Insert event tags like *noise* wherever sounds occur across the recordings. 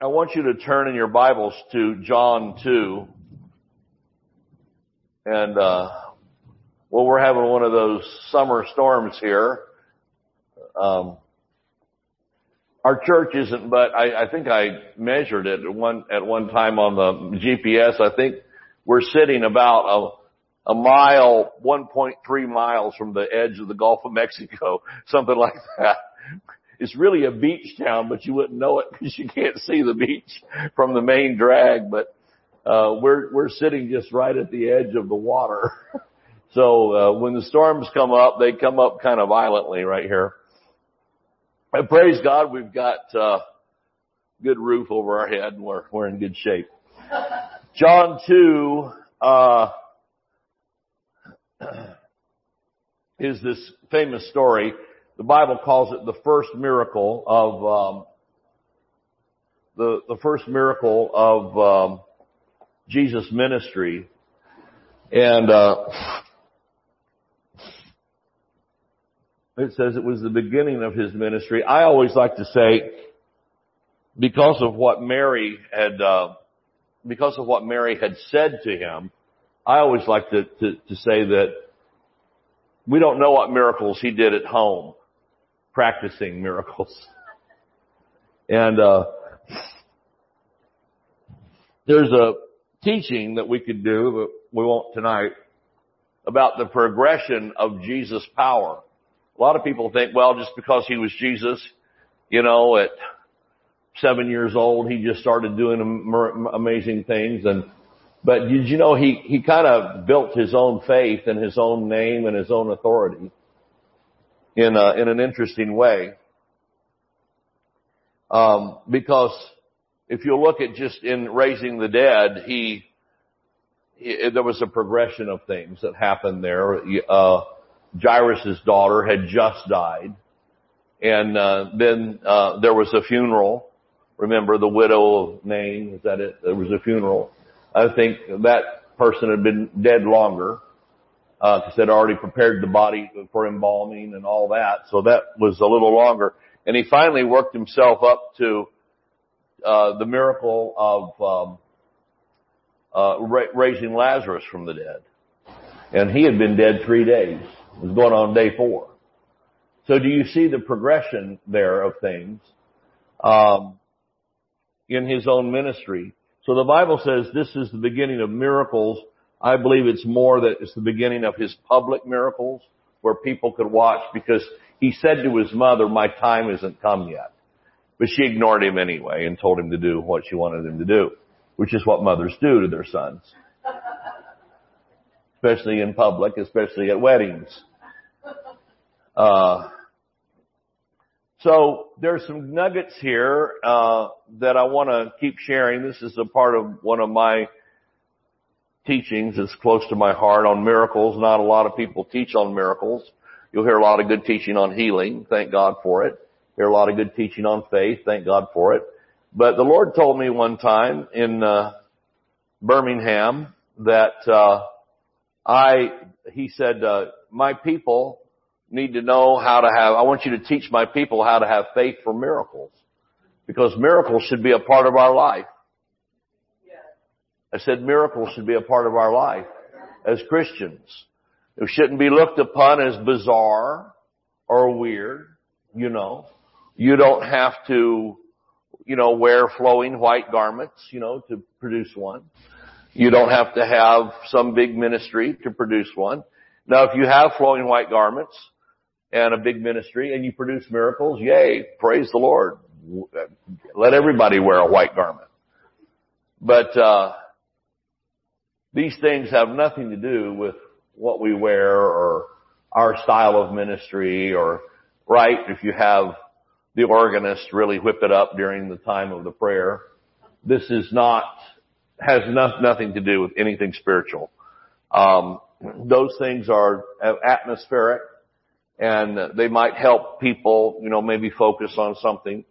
I want you to turn in your Bibles to John 2. And, uh, well, we're having one of those summer storms here. Um, our church isn't, but I, I think I measured it at one, at one time on the GPS. I think we're sitting about a, a mile, 1.3 miles from the edge of the Gulf of Mexico, *laughs* something like that. It's really a beach town, but you wouldn't know it *laughs* because you can't see the beach from the main drag. But uh, we're we're sitting just right at the edge of the water. *laughs* so uh, when the storms come up, they come up kind of violently right here. And praise God, we've got uh, good roof over our head, and we're we're in good shape. *laughs* John two uh, *clears throat* is this famous story the Bible calls it the first miracle of um, the the first miracle of um, Jesus' ministry, and uh, it says it was the beginning of his ministry. I always like to say, because of what Mary had, uh, because of what Mary had said to him, I always like to, to, to say that we don't know what miracles he did at home practicing miracles. And uh, there's a teaching that we could do, but we won't tonight, about the progression of Jesus' power. A lot of people think, well, just because he was Jesus, you know, at seven years old, he just started doing amazing things. And but did you know he he kind of built his own faith and his own name and his own authority in a, in an interesting way. Um, because if you look at just in raising the dead, he, he there was a progression of things that happened there. Uh, Jairus' daughter had just died, and uh, then uh, there was a funeral. Remember the widow of Nain? Is that it? There was a funeral. I think that person had been dead longer because uh, they'd already prepared the body for embalming and all that. So that was a little longer. And he finally worked himself up to uh, the miracle of um, uh, ra- raising Lazarus from the dead. And he had been dead three days. It was going on day four. So do you see the progression there of things um, in his own ministry? So the Bible says this is the beginning of miracles I believe it's more that it's the beginning of his public miracles where people could watch because he said to his mother, my time isn't come yet. But she ignored him anyway and told him to do what she wanted him to do, which is what mothers do to their sons. especially in public, especially at weddings. Uh, so there's some nuggets here uh, that I want to keep sharing. This is a part of one of my teachings is close to my heart on miracles. Not a lot of people teach on miracles. You'll hear a lot of good teaching on healing. Thank God for it. Hear a lot of good teaching on faith. Thank God for it. But the Lord told me one time in uh, Birmingham that uh, I, He said, uh, my people need to know how to have. I want you to teach my people how to have faith for miracles, because miracles should be a part of our life. I said miracles should be a part of our life as Christians. It shouldn't be looked upon as bizarre or weird, you know. You don't have to, you know, wear flowing white garments, you know, to produce one. You don't have to have some big ministry to produce one. Now if you have flowing white garments and a big ministry and you produce miracles, yay, praise the Lord. Let everybody wear a white garment. But, uh, these things have nothing to do with what we wear or our style of ministry or, right, if you have the organist really whip it up during the time of the prayer. This is not, has no, nothing to do with anything spiritual. Um, those things are atmospheric and they might help people, you know, maybe focus on something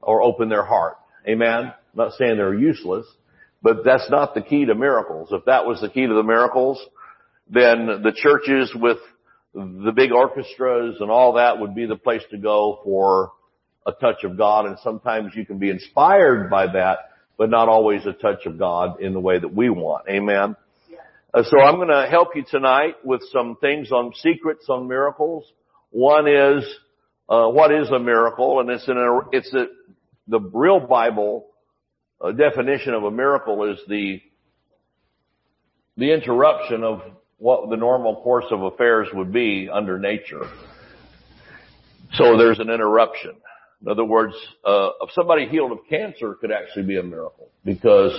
or open their heart. Amen? I'm not saying they're useless, but that's not the key to miracles. If that was the key to the miracles, then the churches with the big orchestras and all that would be the place to go for a touch of God and sometimes you can be inspired by that, but not always a touch of God in the way that we want. Amen. Uh, so I'm going to help you tonight with some things on secrets on miracles. One is uh, what is a miracle, and it's an it's a the real Bible uh, definition of a miracle is the the interruption of what the normal course of affairs would be under nature. So there's an interruption. In other words, uh, if somebody healed of cancer could actually be a miracle because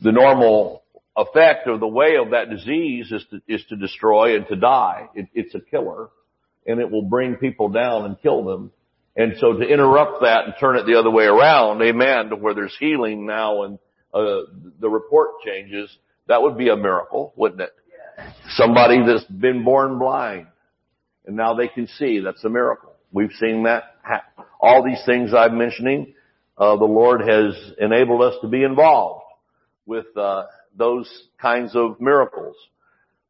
the normal effect of the way of that disease is to, is to destroy and to die. It, it's a killer and it will bring people down and kill them. And so to interrupt that and turn it the other way around, amen, to where there's healing now and uh, the report changes, that would be a miracle, wouldn't it? Somebody that's been born blind and now they can see, that's a miracle. We've seen that. Happen. All these things I'm mentioning, uh, the Lord has enabled us to be involved with uh, those kinds of miracles.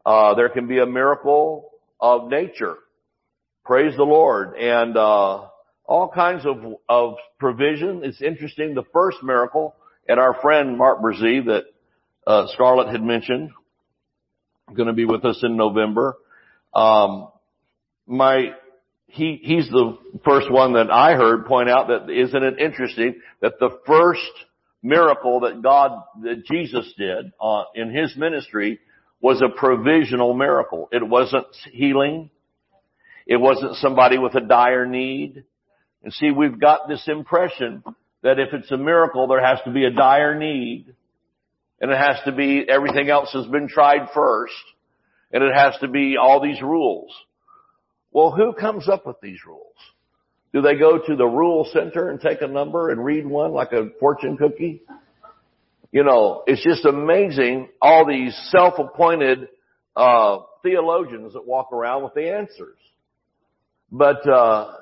Uh, there can be a miracle of nature. Praise the Lord. And, uh, all kinds of, of provision. It's interesting. The first miracle and our friend Mark Brazee that, uh, Scarlett had mentioned, going to be with us in November. Um, my, he, he's the first one that I heard point out that isn't it interesting that the first miracle that God, that Jesus did uh, in His ministry was a provisional miracle. It wasn't healing. It wasn't somebody with a dire need. And see, we've got this impression that if it's a miracle, there has to be a dire need. And it has to be, everything else has been tried first. And it has to be all these rules. Well, who comes up with these rules? Do they go to the rule center and take a number and read one like a fortune cookie? You know, it's just amazing all these self-appointed uh, theologians that walk around with the answers. But uh,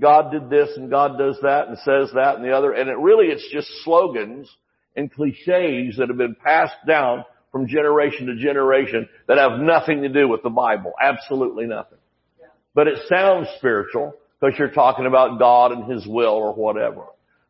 God did this and God does that and says that and the other, and it really it's just slogans and cliches that have been passed down from generation to generation that have nothing to do with the Bible. Absolutely nothing. But it sounds spiritual because you're talking about God and His will or whatever.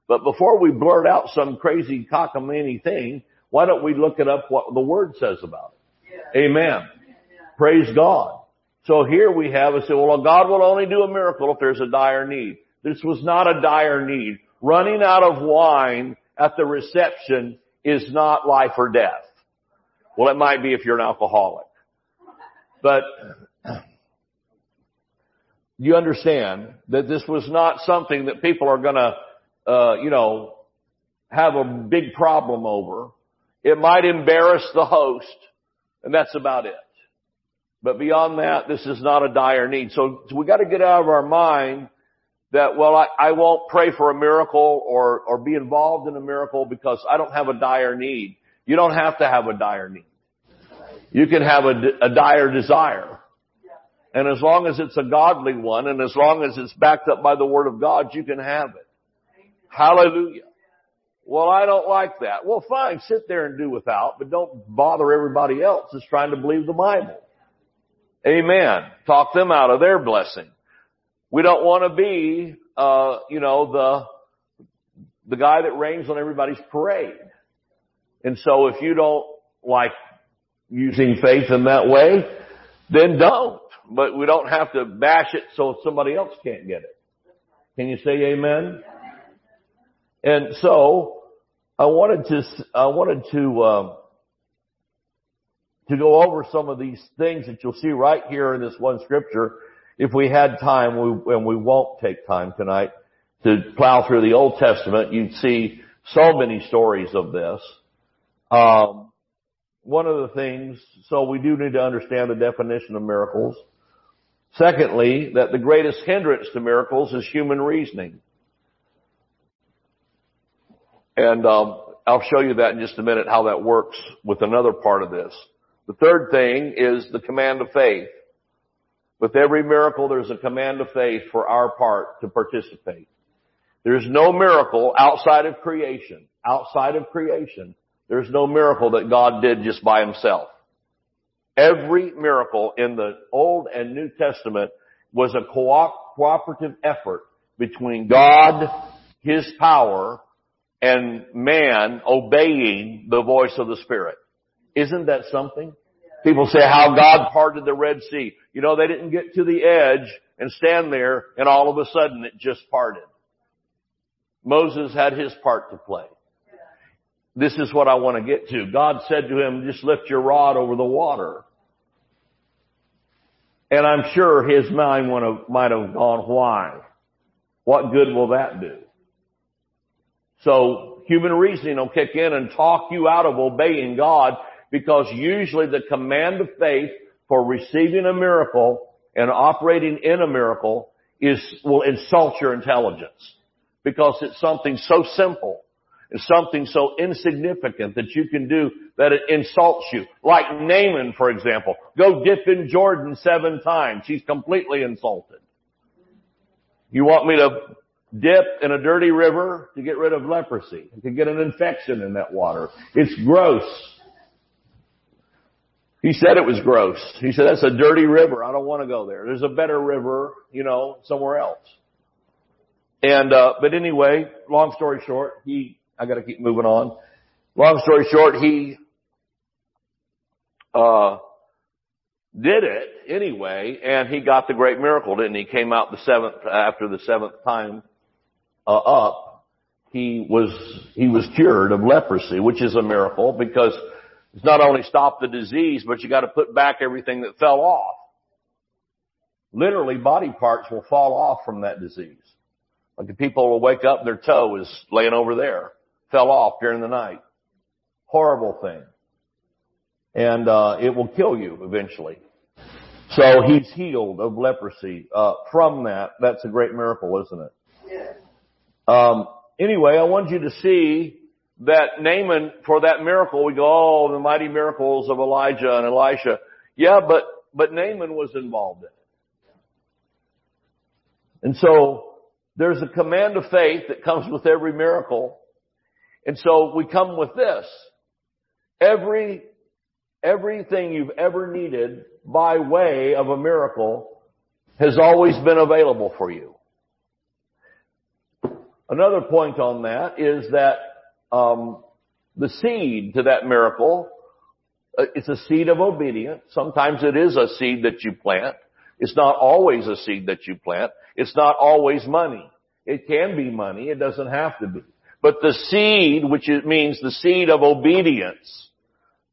But before we blurt out some crazy cockamamie thing, why don't we look it up what the Word says about it? Yeah. Amen. Yeah. Praise God. So here we have, I say, well, God will only do a miracle if there's a dire need. This was not a dire need. Running out of wine at the reception is not life or death. Well, it might be if you're an alcoholic. But you understand that this was not something that people are gonna, uh, you know, have a big problem over. It might embarrass the host, and that's about it. But beyond that, this is not a dire need. So, we gotta get out of our mind that, well, I, I won't pray for a miracle or, or be involved in a miracle because I don't have a dire need. You don't have to have a dire need. You can have a, a dire desire. And as long as it's a godly one and as long as it's backed up by the Word of God, you can have it. Hallelujah. Well, I don't like that. Well, fine, sit there and do without, but don't bother everybody else that's trying to believe the Bible. Amen. Talk them out of their blessing. We don't want to be, uh, you know, the, the guy that rains on everybody's parade. And so if you don't like using faith in that way, then don't but we don't have to bash it so somebody else can't get it. Can you say amen? And so, I wanted to, I wanted to, uh, to go over some of these things that you'll see right here in this one scripture. If we had time, we, and we won't take time tonight to plow through the Old Testament, you'd see so many stories of this. Um, one of the things, so we do need to understand the definition of miracles. Secondly, that the greatest hindrance to miracles is human reasoning. And um, I'll show you that in just a minute how that works with another part of this. The third thing is the command of faith. With every miracle, there's a command of faith for our part to participate. There's no miracle outside of creation. Outside of creation, there's no miracle that God did just by himself. Every miracle in the Old and New Testament was a co- cooperative effort between God, His power, and man obeying the voice of the Spirit. Isn't that something? People say how God parted the Red Sea. You know, they didn't get to the edge and stand there and all of a sudden it just parted. Moses had his part to play. This is what I want to get to. God said to him, just lift your rod over the water. And I'm sure his mind might have gone, why? What good will that do? So human reasoning will kick in and talk you out of obeying God because usually the command of faith for receiving a miracle and operating in a miracle is, will insult your intelligence because it's something so simple and something so insignificant that you can do that it insults you. Like Naaman, for example. Go dip in Jordan seven times. He's completely insulted. You want me to dip in a dirty river to get rid of leprosy, to get an infection in that water. It's gross. He said it was gross. He said, that's a dirty river. I don't want to go there. There's a better river, you know, somewhere else. And, uh, but anyway, long story short, he, I gotta keep moving on. Long story short, he, uh, did it anyway, and he got the great miracle, didn't he? Came out the seventh, after the seventh time, uh, up, he was, he was cured of leprosy, which is a miracle because it's not only stop the disease, but you gotta put back everything that fell off. Literally body parts will fall off from that disease. Like the people will wake up, their toe is laying over there. Fell off during the night. Horrible thing. And, uh, it will kill you eventually. So he's healed of leprosy, uh, from that. That's a great miracle, isn't it? Yeah. Um, anyway, I want you to see that Naaman, for that miracle, we go, oh, the mighty miracles of Elijah and Elisha. Yeah, but, but Naaman was involved in it. And so, there's a command of faith that comes with every miracle. And so we come with this. Every, everything you've ever needed by way of a miracle has always been available for you. Another point on that is that um, the seed to that miracle, uh, it's a seed of obedience. Sometimes it is a seed that you plant. It's not always a seed that you plant. It's not always money. It can be money. It doesn't have to be. But the seed, which it means the seed of obedience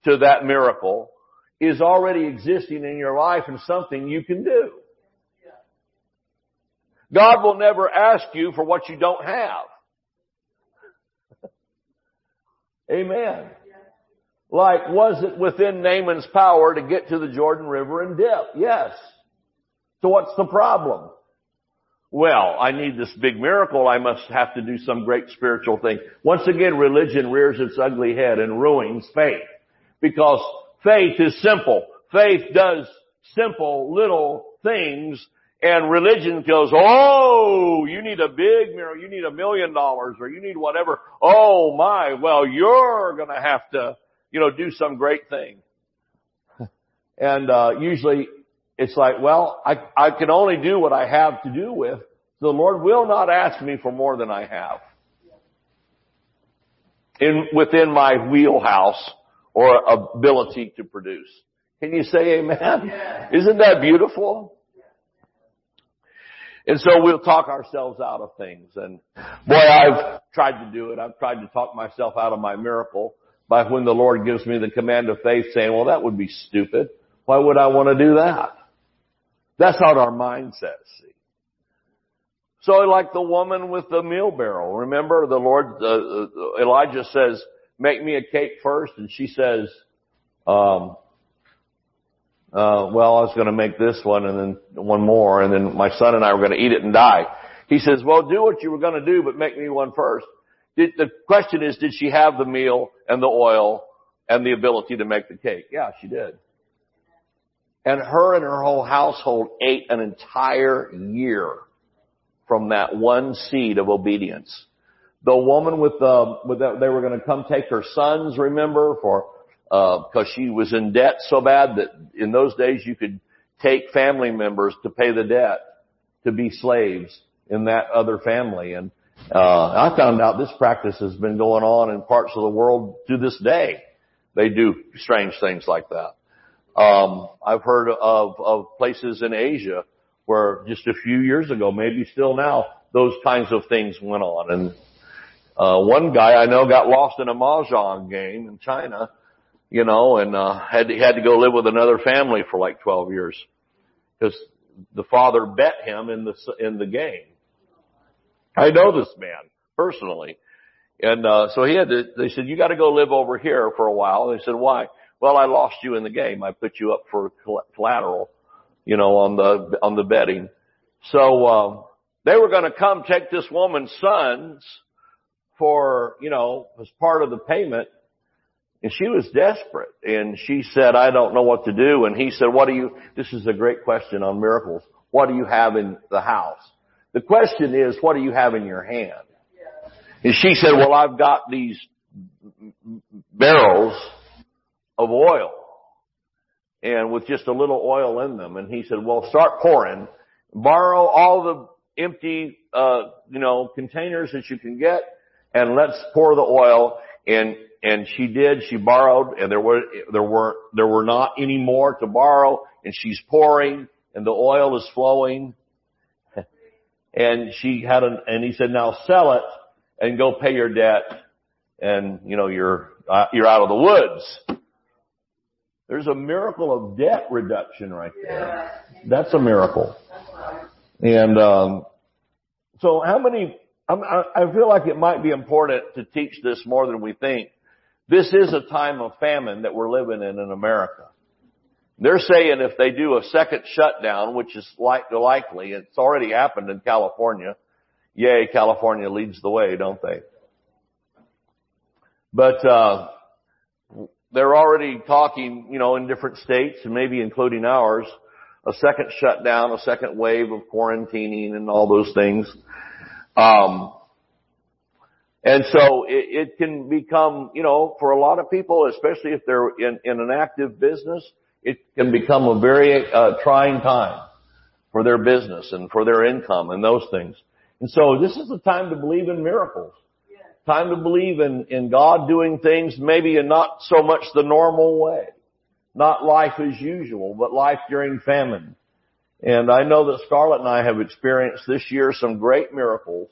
to that miracle, is already existing in your life and something you can do. God will never ask you for what you don't have. Amen. Like, was it within Naaman's power to get to the Jordan River and dip? Yes. So what's the problem? Well, I need this big miracle. I must have to do some great spiritual thing. Once again, religion rears its ugly head and ruins faith. Because faith is simple. Faith does simple little things and religion goes, oh, you need a big mirror, you need a million dollars, or you need whatever. Oh my, well, you're gonna have to, you know, do some great thing. *laughs* and, uh, usually it's like, well, I, I can only do what I have to do with. The Lord will not ask me for more than I have. In, within my wheelhouse or ability to produce. Can you say amen? Isn't that beautiful? And so we'll talk ourselves out of things. And boy, I've tried to do it. I've tried to talk myself out of my miracle by when the Lord gives me the command of faith saying, well, that would be stupid. Why would I want to do that? That's not our mindset, see. So like the woman with the meal barrel, remember the Lord, uh, uh, Elijah says, make me a cake first, and she says, um, uh, well, I was going to make this one and then one more, and then my son and I were going to eat it and die. He says, well, do what you were going to do, but make me one first. Did, the question is, did she have the meal and the oil and the ability to make the cake? Yeah, she did. And her and her whole household ate an entire year from that one seed of obedience. The woman with the, with the, they were going to come take her sons, remember, for because uh, she was in debt so bad that in those days you could take family members to pay the debt to be slaves in that other family. And uh, I found out this practice has been going on in parts of the world to this day. They do strange things like that. Um, I've heard of, of places in Asia where just a few years ago, maybe still now, those kinds of things went on. And uh, one guy I know got lost in a mahjong game in China, you know, and uh, had to, had to go live with another family for like 12 years because the father bet him in the in the game. I know this man personally, and uh, so he had to. They said you got to go live over here for a while. And they said why? Well, I lost you in the game. I put you up for collateral, you know, on the on the betting. So uh, they were going to come take this woman's sons for you know as part of the payment and she was desperate and she said, I don't know what to do. And he said, what do you, this is a great question on miracles. What do you have in the house? The question is, what do you have in your hand? And she said, well, I've got these barrels of oil and with just a little oil in them. And he said, well, start pouring, borrow all the empty, uh, you know, containers that you can get and let's pour the oil and and she did. She borrowed, and there were there were there were not any more to borrow, and she's pouring, and the oil is flowing. *laughs* And she had an, and he said, now sell it and go pay your debt, and you know you're uh, you're out of the woods. There's a miracle of debt reduction right there. That's a miracle. And um, so, how many? I feel like it might be important to teach this more than we think this is a time of famine that we're living in in America. They're saying if they do a second shutdown, which is likely, it's already happened in California. Yay, California leads the way, don't they? But, uh, they're already talking, you know, in different states and maybe including ours, a second shutdown, a second wave of quarantining and all those things. Um, and so it, it, can become, you know, for a lot of people, especially if they're in, in an active business, it can become a very uh, trying time for their business and for their income and those things. And so this is the time to believe in miracles. Time to believe in, in God doing things maybe in not so much the normal way. Not life as usual, but life during famine. And I know that Scarlett and I have experienced this year some great miracles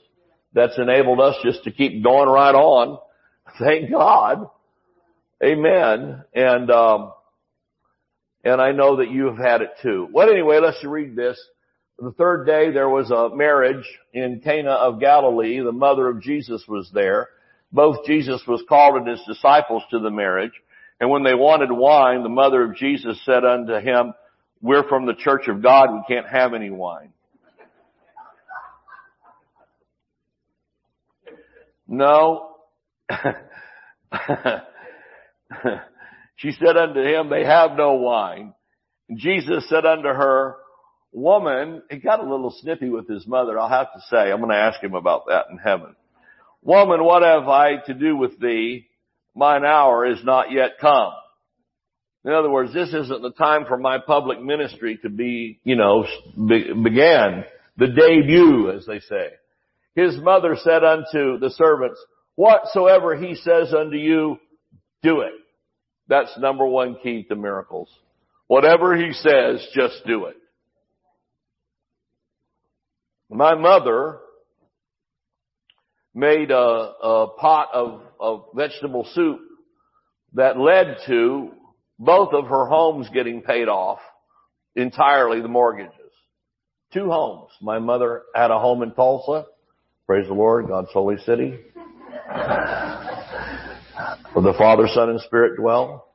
that's enabled us just to keep going right on. *laughs* Thank God. Amen. And, um, and I know that you have had it too. Well, anyway, let's read this. The third day there was a marriage in Cana of Galilee. The mother of Jesus was there. Both Jesus was called and his disciples to the marriage. And when they wanted wine, the mother of Jesus said unto him, we're from the church of God. We can't have any wine. No. *laughs* she said unto him, they have no wine. And Jesus said unto her, woman, he got a little snippy with his mother, I'll have to say. I'm going to ask him about that in heaven. Woman, what have I to do with thee? Mine hour is not yet come. In other words, this isn't the time for my public ministry to be, you know, be, began. The debut, as they say. His mother said unto the servants, whatsoever he says unto you, do it. That's number one key to miracles. Whatever he says, just do it. My mother made a, a pot of, of vegetable soup that led to both of her homes getting paid off entirely, the mortgages. Two homes. My mother had a home in Tulsa Praise the Lord, God's holy city. *laughs* Where the Father, Son, and Spirit dwell.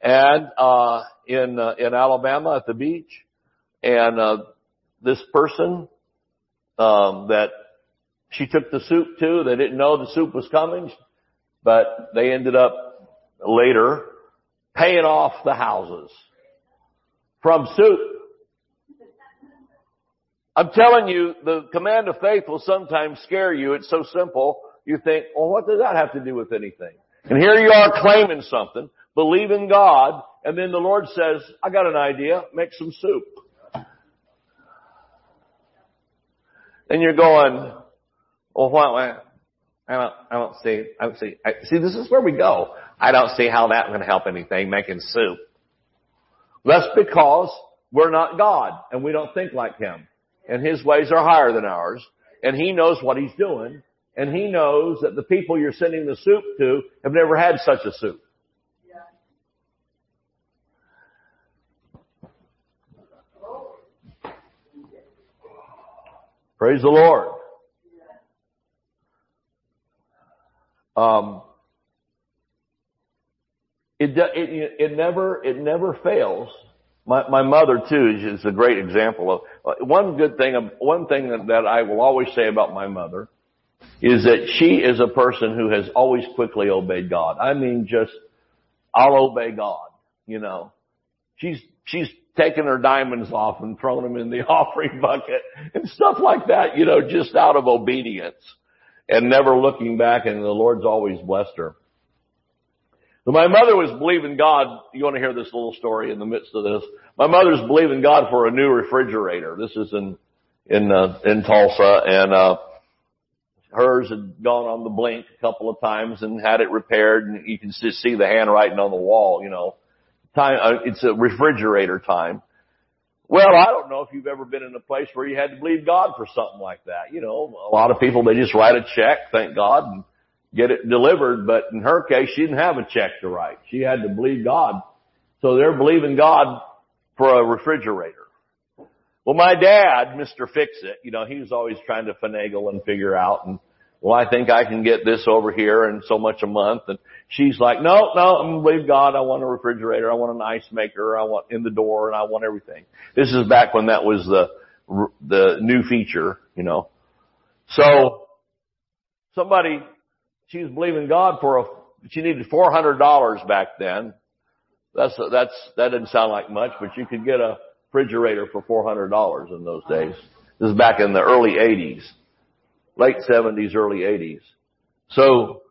And, uh, in, uh, in Alabama at the beach. And, uh, this person, um, that she took the soup to, they didn't know the soup was coming, but they ended up later paying off the houses from soup. I'm telling you, the command of faith will sometimes scare you. It's so simple. You think, well, what does that have to do with anything? And here you are claiming something, believe in God, and then the Lord says, I got an idea, make some soup. And you're going, well, what, I don't, I don't see, I don't see, I, see, this is where we go. I don't see how that's going to help anything making soup. That's because we're not God and we don't think like Him. And His ways are higher than ours. And He knows what He's doing. And He knows that the people you're sending the soup to have never had such a soup. Praise the Lord. Um, it, it, it never, it never fails. My, my mother too is a great example of, uh, one good thing, one thing that, that I will always say about my mother is that she is a person who has always quickly obeyed God. I mean just, I'll obey God, you know. She's, she's taken her diamonds off and thrown them in the *laughs* offering bucket and stuff like that, you know, just out of obedience and never looking back and the Lord's always blessed her. So my mother was believing God. You want to hear this little story in the midst of this? My mother's believing God for a new refrigerator. This is in in uh, in Tulsa, and uh, hers had gone on the blink a couple of times and had it repaired, and you can just see the handwriting on the wall. You know, time uh, it's a refrigerator time. Well, I don't know if you've ever been in a place where you had to believe God for something like that. You know, a lot of people, they just write a check, thank God, and get it delivered. But in her case, she didn't have a check to write. She had to believe God. So they're believing God for a refrigerator. Well, my dad, Mr. Fix It, you know, he was always trying to finagle and figure out and well, I think I can get this over here and so much a month. And she's like, no, no, I'm going to believe God. I want a refrigerator. I want an ice maker. I want in the door and I want everything. This is back when that was the, the new feature, you know. So somebody, she was believing God for a, she needed $400 back then. That's, that's, that didn't sound like much, but you could get a refrigerator for $400 in those days. This is back in the early 80s late 70s, early 80s. So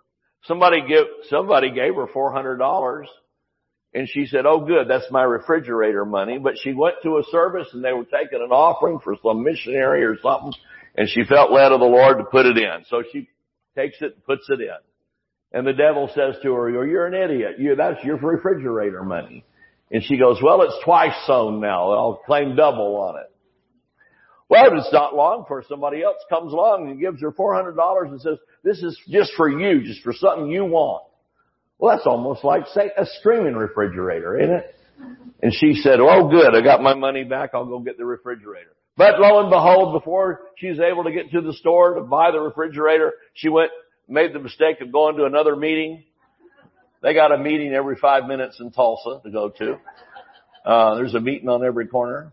somebody give, somebody gave her $400 and she said, oh good, that's my refrigerator money. But she went to a service and they were taking an offering for some missionary or something and she felt led of the Lord to put it in. So she takes it and puts it in. And the devil says to her, you're an idiot. You, that's your refrigerator money. And she goes, well, it's twice sown now. I'll claim double on it. Well, it's not long before somebody else comes along and gives her $400 and says, this is just for you, just for something you want. Well, that's almost like say a streaming refrigerator, isn't it? And she said, oh good, I got my money back, I'll go get the refrigerator. But lo and behold, before she was able to get to the store to buy the refrigerator, she went, made the mistake of going to another meeting. They got a meeting every five minutes in Tulsa to go to. Uh, there's a meeting on every corner.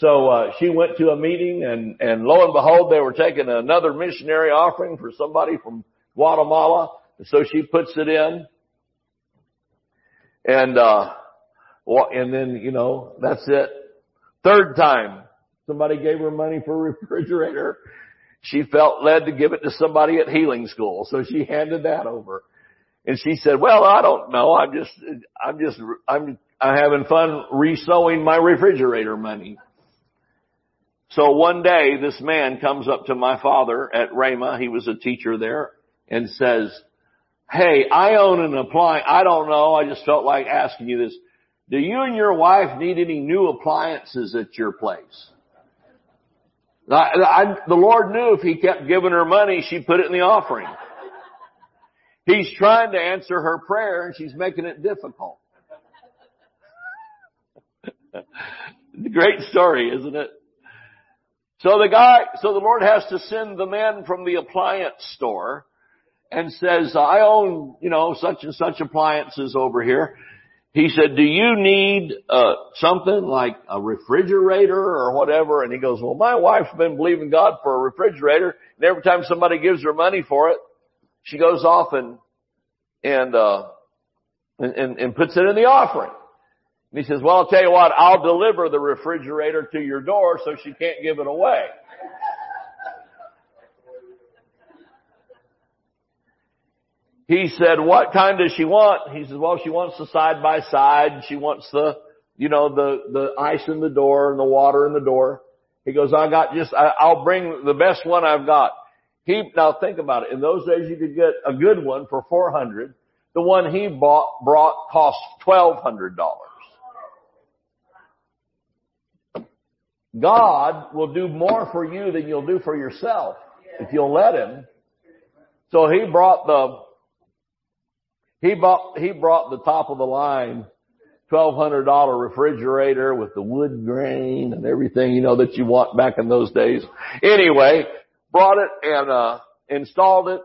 So uh, she went to a meeting, and and lo and behold, they were taking another missionary offering for somebody from Guatemala. So she puts it in, and uh, and then you know that's it. Third time, somebody gave her money for a refrigerator. She felt led to give it to somebody at healing school, so she handed that over. And she said, "Well, I don't know. I'm just, I'm just, I'm, I'm having fun resowing my refrigerator money." So one day this man comes up to my father at Rhema, he was a teacher there, and says, Hey, I own an appliance. I don't know. I just felt like asking you this. Do you and your wife need any new appliances at your place? I, I, the Lord knew if he kept giving her money, she'd put it in the offering. He's trying to answer her prayer and she's making it difficult. *laughs* Great story, isn't it? So the guy, so the Lord has to send the man from the appliance store and says, I own, you know, such and such appliances over here. He said, do you need, uh, something like a refrigerator or whatever? And he goes, well, my wife's been believing God for a refrigerator and every time somebody gives her money for it, she goes off and, and, uh, and, and, and puts it in the offering. And he says, well, I'll tell you what, I'll deliver the refrigerator to your door so she can't give it away. He said, what kind does she want? He says, well, she wants the side by side. She wants the, you know, the, the ice in the door and the water in the door. He goes, I got just, I, I'll bring the best one I've got. He, now think about it. In those days you could get a good one for 400. The one he bought, brought cost $1,200. God will do more for you than you'll do for yourself if you'll let him. So he brought the, he bought, he brought the top of the line $1,200 refrigerator with the wood grain and everything, you know, that you want back in those days. Anyway, brought it and, uh, installed it.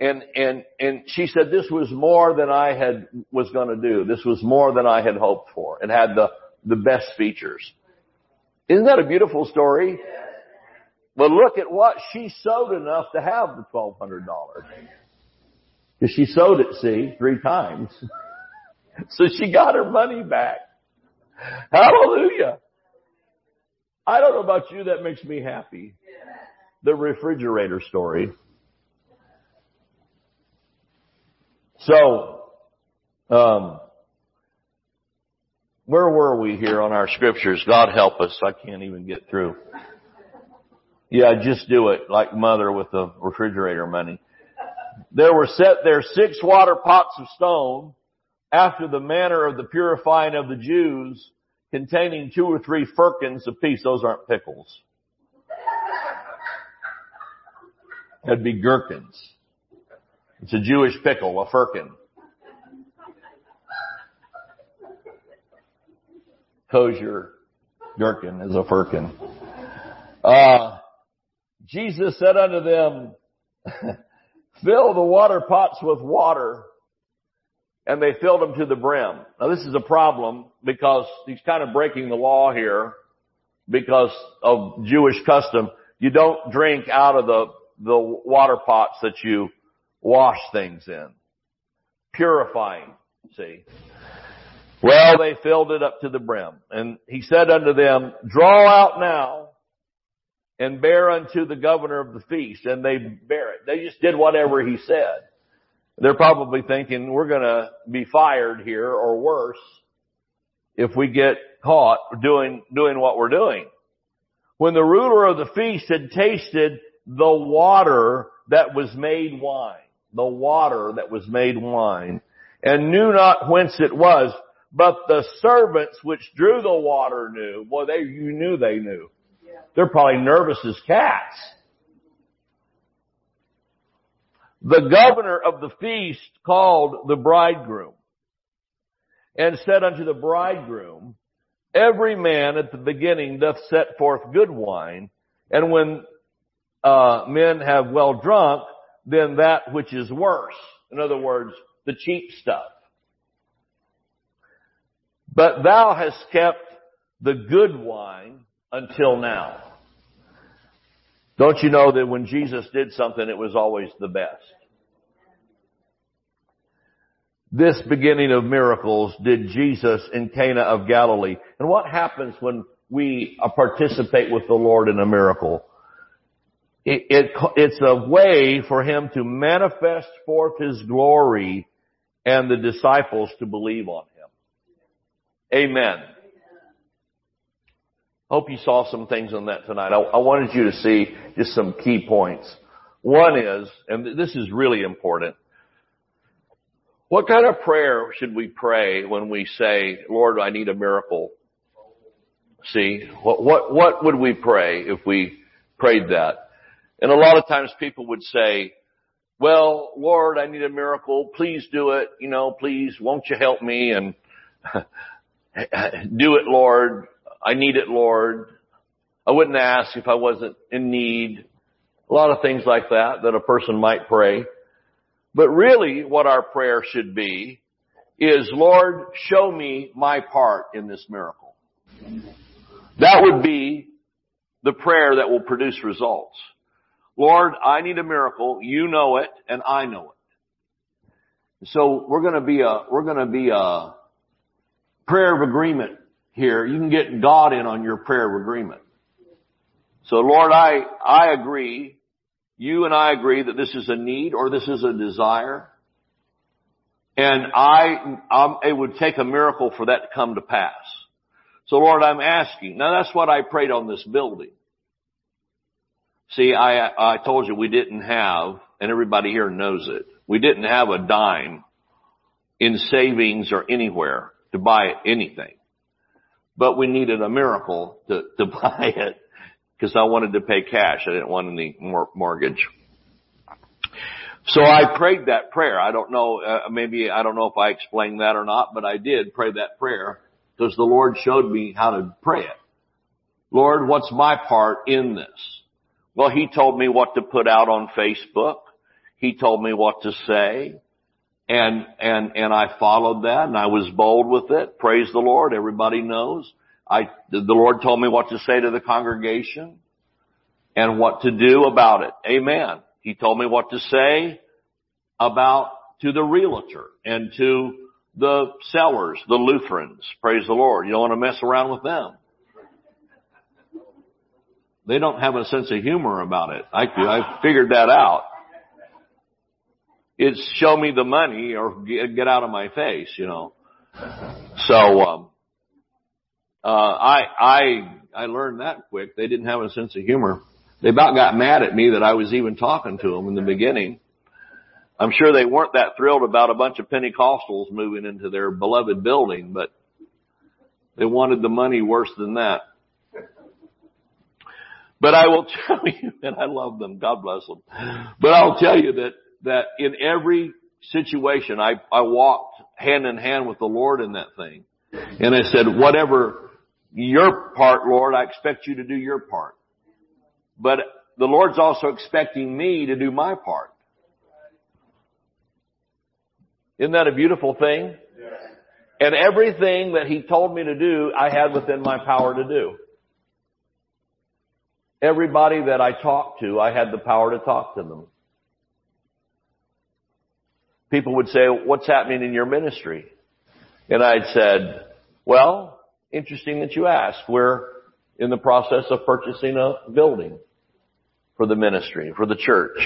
And, and, and she said this was more than I had, was gonna do. This was more than I had hoped for. It had the, the best features. Isn't that a beautiful story? But look at what she sowed enough to have the $1,200. Because she sowed it, see, three times. *laughs* so she got her money back. Hallelujah. I don't know about you, that makes me happy. The refrigerator story. So, um, where were we here on our scriptures? God help us. I can't even get through. Yeah, just do it like mother with the refrigerator money. There were set there six water pots of stone after the manner of the purifying of the Jews containing two or three firkins apiece. Those aren't pickles. That'd be gherkins. It's a Jewish pickle, a firkin. Kosher gherkin is a firkin. Uh, Jesus said unto them, *laughs* fill the water pots with water. And they filled them to the brim. Now this is a problem because he's kind of breaking the law here because of Jewish custom. You don't drink out of the, the water pots that you wash things in. Purifying, see. Well, they filled it up to the brim. And he said unto them, draw out now and bear unto the governor of the feast. And they bear it. They just did whatever he said. They're probably thinking we're gonna be fired here or worse if we get caught doing, doing what we're doing. When the ruler of the feast had tasted the water that was made wine, the water that was made wine, and knew not whence it was, but the servants which drew the water knew. Boy, they, you knew they knew. They're probably nervous as cats. The governor of the feast called the bridegroom and said unto the bridegroom, every man at the beginning doth set forth good wine, and when uh, men have well drunk, then that which is worse. In other words, the cheap stuff. But thou hast kept the good wine until now. Don't you know that when Jesus did something, it was always the best? This beginning of miracles did Jesus in Cana of Galilee. And what happens when we uh, participate with the Lord in a miracle? It, it, it's a way for Him to manifest forth His glory and the disciples to believe on Him. Amen. Hope you saw some things on that tonight. I, I wanted you to see just some key points. One is, and this is really important, what kind of prayer should we pray when we say, Lord, I need a miracle? See, what, what, what would we pray if we prayed that? And a lot of times people would say, well, Lord, I need a miracle. Please do it. You know, please, won't you help me? And *laughs* *laughs* do it, Lord. I need it, Lord. I wouldn't ask if I wasn't in need. A lot of things like that that a person might pray. But really what our prayer should be is, Lord, show me my part in this miracle. That would be the prayer that will produce results. Lord, I need a miracle. You know it and I know it. So we're going to be a, we're going to be a prayer of agreement here, you can get God in on your prayer of agreement. So Lord, I, I agree, you and I agree that this is a need or this is a desire. And I, I'm, it would take a miracle for that to come to pass. So Lord, I'm asking. Now that's what I prayed on this building. See, I, I told you we didn't have, and everybody here knows it, we didn't have a dime in savings or anywhere to buy anything. But we needed a miracle to, to *laughs* buy it because I wanted to pay cash. I didn't want any more mortgage. So I prayed that prayer. I don't know, uh, maybe, I don't know if I explained that or not, but I did pray that prayer because the Lord showed me how to pray it. Lord, what's my part in this? Well, He told me what to put out on Facebook. He told me what to say. And, and, and I followed that and I was bold with it. Praise the Lord. Everybody knows. I, the Lord told me what to say to the congregation and what to do about it. Amen. He told me what to say about to the realtor and to the sellers, the Lutherans. Praise the Lord. You don't want to mess around with them. They don't have a sense of humor about it. I, I figured that out. It's show me the money or get out of my face, you know. So, um, uh, I, I, I learned that quick. They didn't have a sense of humor. They about got mad at me that I was even talking to them in the beginning. I'm sure they weren't that thrilled about a bunch of Pentecostals moving into their beloved building, but they wanted the money worse than that. But I will *laughs* tell you, and I love them, God bless them. But I'll tell you that, that in every situation, I, I walked hand in hand with the Lord in that thing. And I said, whatever your part, Lord, I expect you to do your part. But the Lord's also expecting me to do my part. Isn't that a beautiful thing? And everything that He told me to do, I had within my power to do. Everybody that I talked to, I had the power to talk to them. People would say, what's happening in your ministry? And I'd said, well, interesting that you asked. We're in the process of purchasing a building for the ministry, for the church.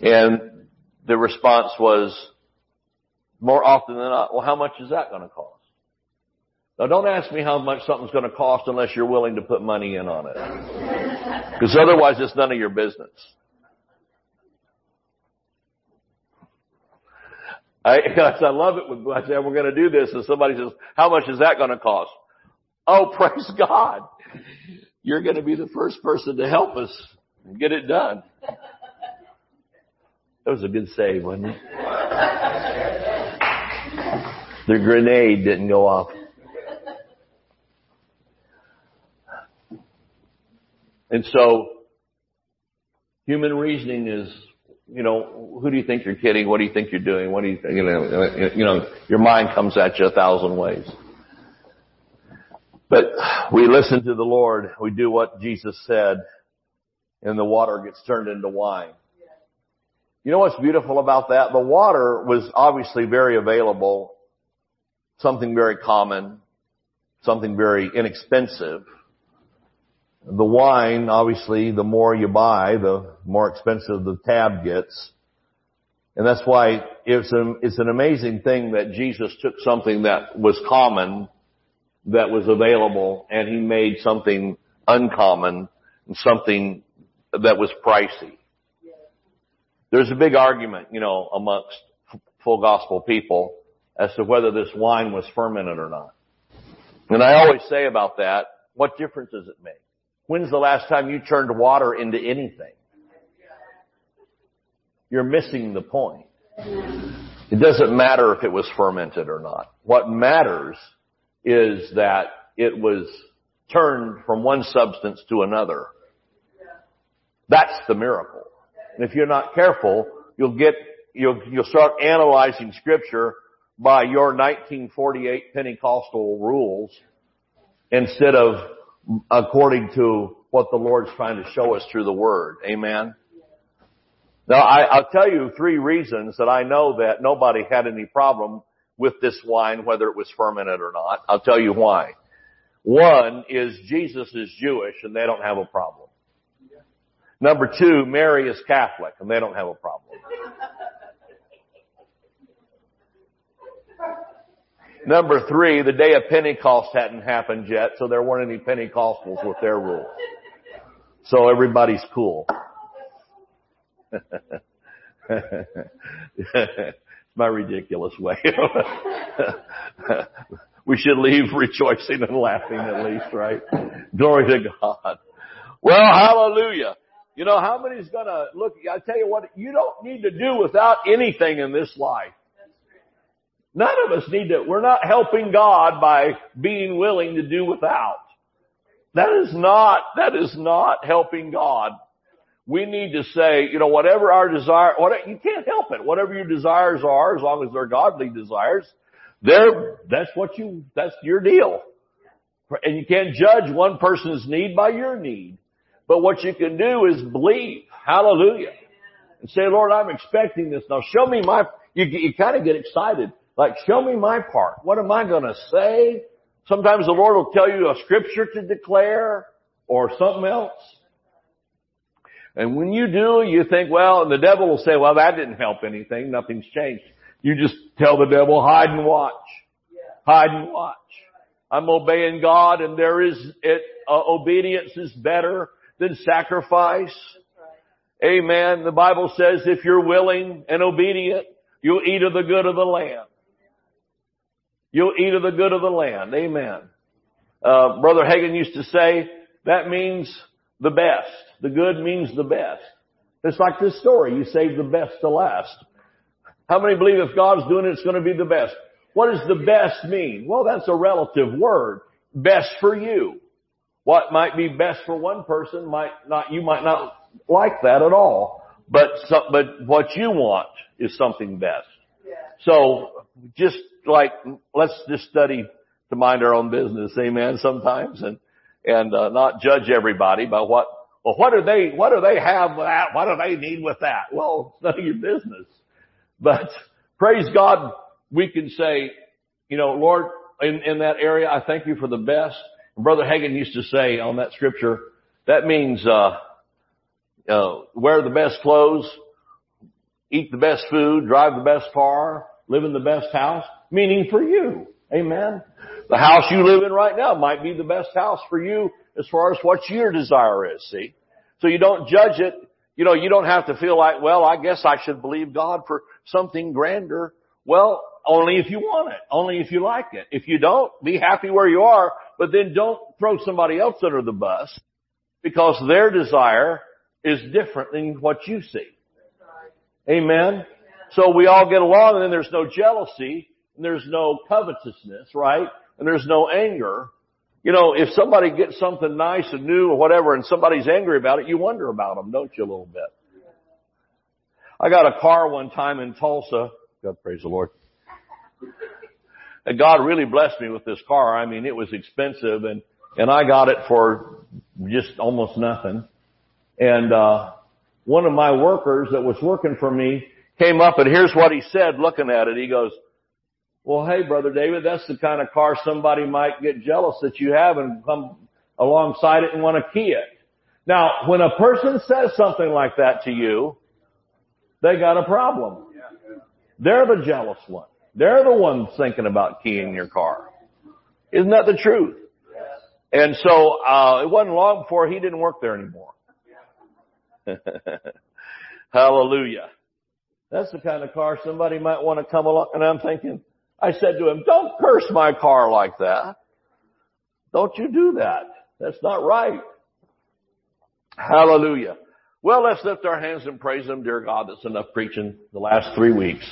And the response was more often than not, well, how much is that going to cost? Now don't ask me how much something's going to cost unless you're willing to put money in on it. Because otherwise it's none of your business. I, *laughs* I love it when I say we're going to do this and somebody says, how much is that going to cost? Oh, *laughs* praise God. You're going to be the first person to help us get it done. That was a good save, wasn't it? The grenade didn't go off. And so, human reasoning is, you know, who do you think you're kidding? What do you think you're doing? What do you think? You know, you know, your mind comes at you a thousand ways. But we listen to the Lord. We do what Jesus said and the water gets turned into wine. You know what's beautiful about that? The water was obviously very available, something very common, something very inexpensive. The wine, obviously, the more you buy, the more expensive the tab gets. And that's why it's an, it's an amazing thing that Jesus took something that was common, that was available, and he made something uncommon, and something that was pricey. There's a big argument, you know, amongst full gospel people as to whether this wine was fermented or not. And I always say about that, what difference does it make? When's the last time you turned water into anything? You're missing the point. It doesn't matter if it was fermented or not. What matters is that it was turned from one substance to another. That's the miracle. And if you're not careful, you'll get, you'll, you'll start analyzing scripture by your 1948 Pentecostal rules instead of according to what the Lord's trying to show us through the Word. Amen. Now I, I'll tell you three reasons that I know that nobody had any problem with this wine, whether it was fermented or not. I'll tell you why. One is Jesus is Jewish and they don't have a problem. Number two, Mary is Catholic and they don't have a problem. Number three, the day of Pentecost hadn't happened yet, so there weren't any Pentecostals with their rules. So everybody's cool. it's *laughs* my ridiculous way. *laughs* we should leave rejoicing and laughing at least, right? Glory to God. Well, hallelujah. You know, how many's gonna look, I tell you what, you don't need to do without anything in this life. None of us need to, we're not helping God by being willing to do without. That is not, that is not helping God. We need to say, you know, whatever our desire, what, you can't help it. Whatever your desires are, as long as they're godly desires, they're, that's what you, that's your deal. And you can't judge one person's need by your need. But what you can do is believe. Hallelujah. And say, Lord, I'm expecting this. Now show me my, you, you kind of get excited. Like, show me my part. What am I to say? Sometimes the Lord will tell you a scripture to declare or something else. And when you do, you think, well, and the devil will say, well, that didn't help anything. Nothing's changed. You just tell the devil, hide and watch. Hide and watch. I'm obeying God and there is, it, uh, obedience is better than sacrifice. Amen. The Bible says if you're willing and obedient, you'll eat of the good of the land. You'll eat of the good of the land. Amen. Uh, Brother Hagin used to say, that means the best. The good means the best. It's like this story. You save the best to last. How many believe if God's doing it, it's going to be the best? What does the best mean? Well, that's a relative word. Best for you. What might be best for one person might not, you might not like that at all. But, but what you want is something best. So just like, let's just study to mind our own business, amen, sometimes, and, and, uh, not judge everybody by what, well, what do they, what do they have with that? What do they need with that? Well, it's *laughs* none of your business. But praise God, we can say, you know, Lord, in, in that area, I thank you for the best. And Brother Hagin used to say on that scripture, that means, uh, uh, wear the best clothes, eat the best food, drive the best car, live in the best house, meaning for you. Amen. The house you live in right now might be the best house for you as far as what your desire is, see? So you don't judge it. You know, you don't have to feel like, well, I guess I should believe God for something grander. Well, only if you want it. Only if you like it. If you don't, be happy where you are, but then don't throw somebody else under the bus because their desire is different than what you see. Amen. So we all get along and then there's no jealousy and there's no covetousness, right? And there's no anger. You know, if somebody gets something nice and new or whatever and somebody's angry about it, you wonder about them, don't you, a little bit? I got a car one time in Tulsa. God praise the Lord. And God really blessed me with this car. I mean, it was expensive and, and I got it for just almost nothing. And, uh, one of my workers that was working for me came up and here's what he said looking at it. He goes, well, hey, brother David, that's the kind of car somebody might get jealous that you have and come alongside it and want to key it. Now, when a person says something like that to you, they got a problem. They're the jealous one. They're the ones thinking about keying your car. Isn't that the truth? And so, uh, it wasn't long before he didn't work there anymore. *laughs* Hallelujah. That's the kind of car somebody might want to come along. And I'm thinking, I said to him, don't curse my car like that. Don't you do that. That's not right. Hallelujah. Well, let's lift our hands and praise Him, dear God. That's enough preaching the last three weeks.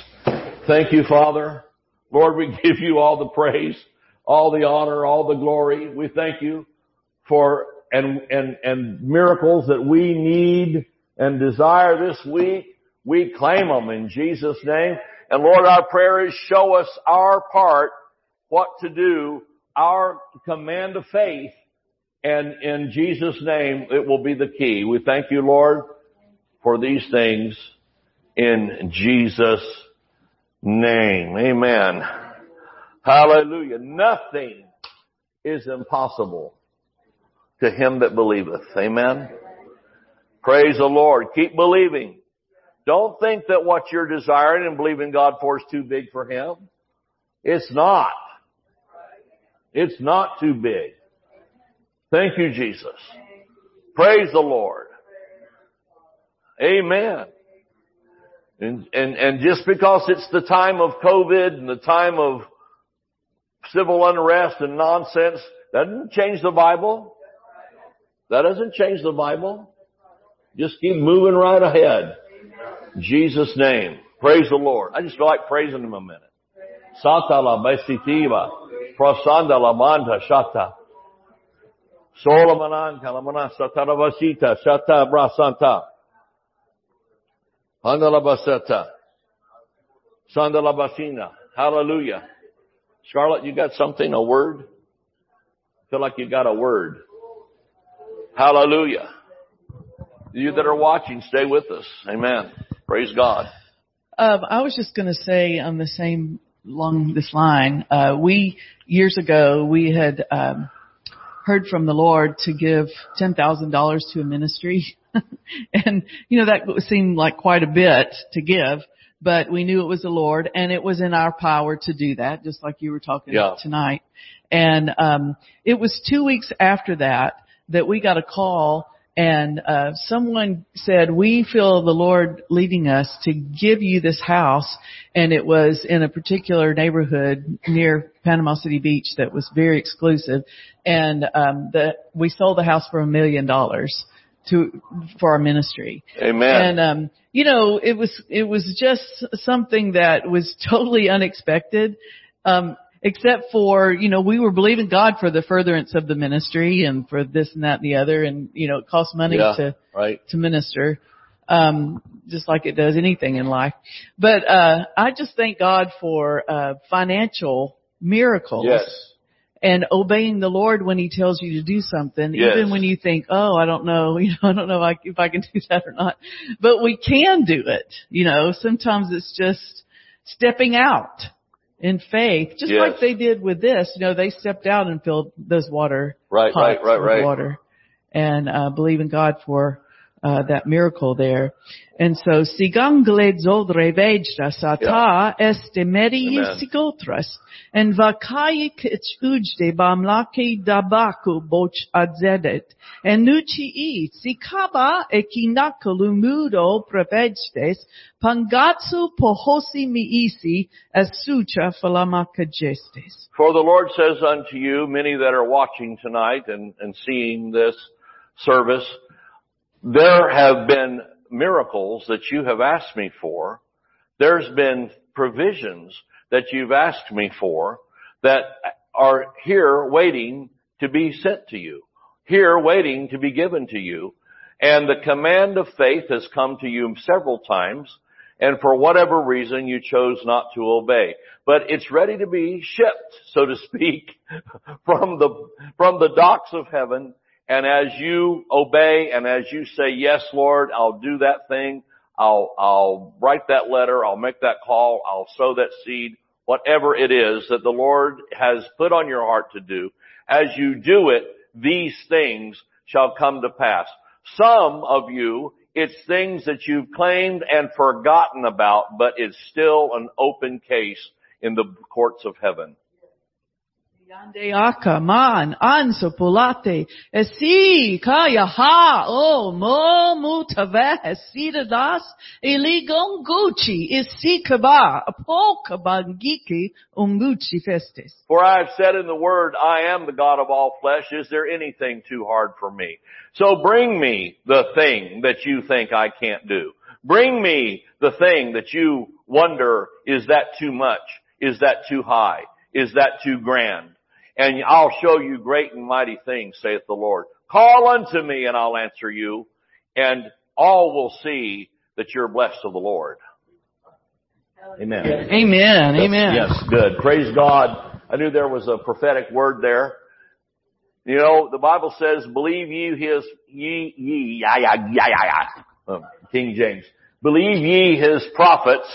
Thank you, Father. Lord, we *laughs* give you all the praise, all the honor, all the glory. We thank you for and, and, and miracles that we need and desire this week. We claim them in Jesus' name. And Lord, our prayer is show us our part, what to do, our command of faith, and in Jesus' name, it will be the key. We thank you, Lord, for these things in Jesus' name. Amen. Hallelujah. Nothing is impossible to him that believeth. Amen. Praise the Lord. Keep believing. Don't think that what you're desiring and believing God for is too big for him. It's not. It's not too big. Thank you, Jesus. Praise the Lord. Amen. And, and, and just because it's the time of COVID and the time of civil unrest and nonsense, that doesn't change the Bible. That doesn't change the Bible. Just keep moving right ahead. Jesus name. Praise the Lord. I just like praising Him a minute. Sata la besitiva. Prasanda la manda shata. Solamanan kalamana sataravasita shata brasanta. Handala basata. Sandala basina. Hallelujah. Scarlett, you got something, a word? I feel like you got a word. Hallelujah. You that are watching, stay with us. Amen. Praise God. Um, I was just going to say on the same along this line, uh, we years ago we had um, heard from the Lord to give ten thousand dollars to a ministry, *laughs* and you know that seemed like quite a bit to give, but we knew it was the Lord, and it was in our power to do that, just like you were talking Yeah. about tonight. And um, it was two weeks after that that we got a call and uh, someone said, "We feel the Lord leading us to give you this house," and it was in a particular neighborhood near Panama City Beach that was very exclusive, and um, the we sold the house for a million dollars to for our ministry. Amen. And um, you know, it was it was just something that was totally unexpected. Um, except for, you know, we were believing God for the furtherance of the ministry and for this and that and the other and, you know, it costs money yeah. to right. to minister. Um, just like it does anything in life. But uh I just thank God for uh financial miracles Yes. and obeying the Lord when He tells you to do something, Yes. even when you think, "Oh, I don't know, *laughs* you know, I don't know if I, if I can do that or not." But we can do it. You know, sometimes it's just stepping out in faith, just Yes. like they did with this. You know, they stepped out and filled those water Right, pots right, right, with right. water, and uh, believe in God for uh, that miracle there. And so, sigangle zodre vejda sata este meri Amen. sikotras, and vakai ujde bamlake dabaku boch adzedet, and nuchi e sikaba ekinakalu mudo prevejdes, pangatsu pohosi miisi asucha falamakajestes. For the Lord says unto you, many that are watching tonight and, and seeing this service, there have been miracles that you have asked me for. There's been provisions that you've asked me for that are here waiting to be sent to you. Here waiting to be given to you. And the command of faith has come to you several times and for whatever reason you chose not to obey. But it's ready to be shipped, so to speak, *laughs* from the, from the docks of heaven. And as you obey and as you say, yes, Lord, I'll do that thing. I'll, I'll write that letter. I'll make that call. I'll sow that seed. Whatever it is that the Lord has put on your heart to do. As you do it, these things shall come to pass. Some of you, it's things that you've claimed and forgotten about, but it's still an open case in the courts of heaven. Yande aka man anso pulate esi kaya ha o mo mutave esida das iligon gucci esi kaba apo kabangiki ungucci festes. For I have said in the word, I am the God of all flesh. Is there anything too hard for me? So bring me the thing that you think I can't do. Bring me the thing that you wonder, is that too much? Is that too high? Is that too grand? And I'll show you great and mighty things, saith the Lord. Call unto me and I'll answer you and all will see that you're blessed of the Lord. Amen. Amen. Amen. Yes, good. Praise God. I knew there was a prophetic word there. You know, the Bible says, believe ye his, ye, ye, ya, ya, ya, ya, ya. Um, King James. Believe ye his prophets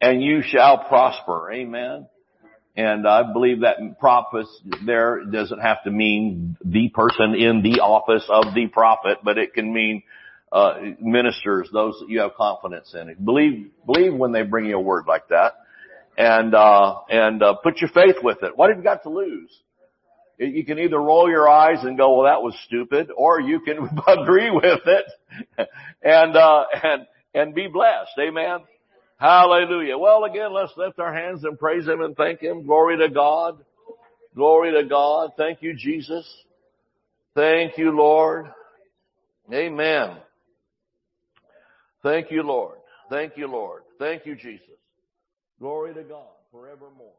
and you shall prosper. Amen. And I believe that prophets there doesn't have to mean the person in the office of the prophet, but it can mean uh, ministers, those that you have confidence in. Believe, believe when they bring you a word like that, and uh, and uh, put your faith with it. What have you got to lose? you can either roll your eyes and go, well, that was stupid, or you can *laughs* agree with it *laughs* and, uh, and, and be blessed. Amen. Hallelujah. Well, again, let's lift our hands and praise Him and thank Him. Glory to God. Glory to God. Thank you, Jesus. Thank you, Lord. Amen. Thank you, Lord. Thank you, Lord. Thank you, Jesus. Glory to God forevermore.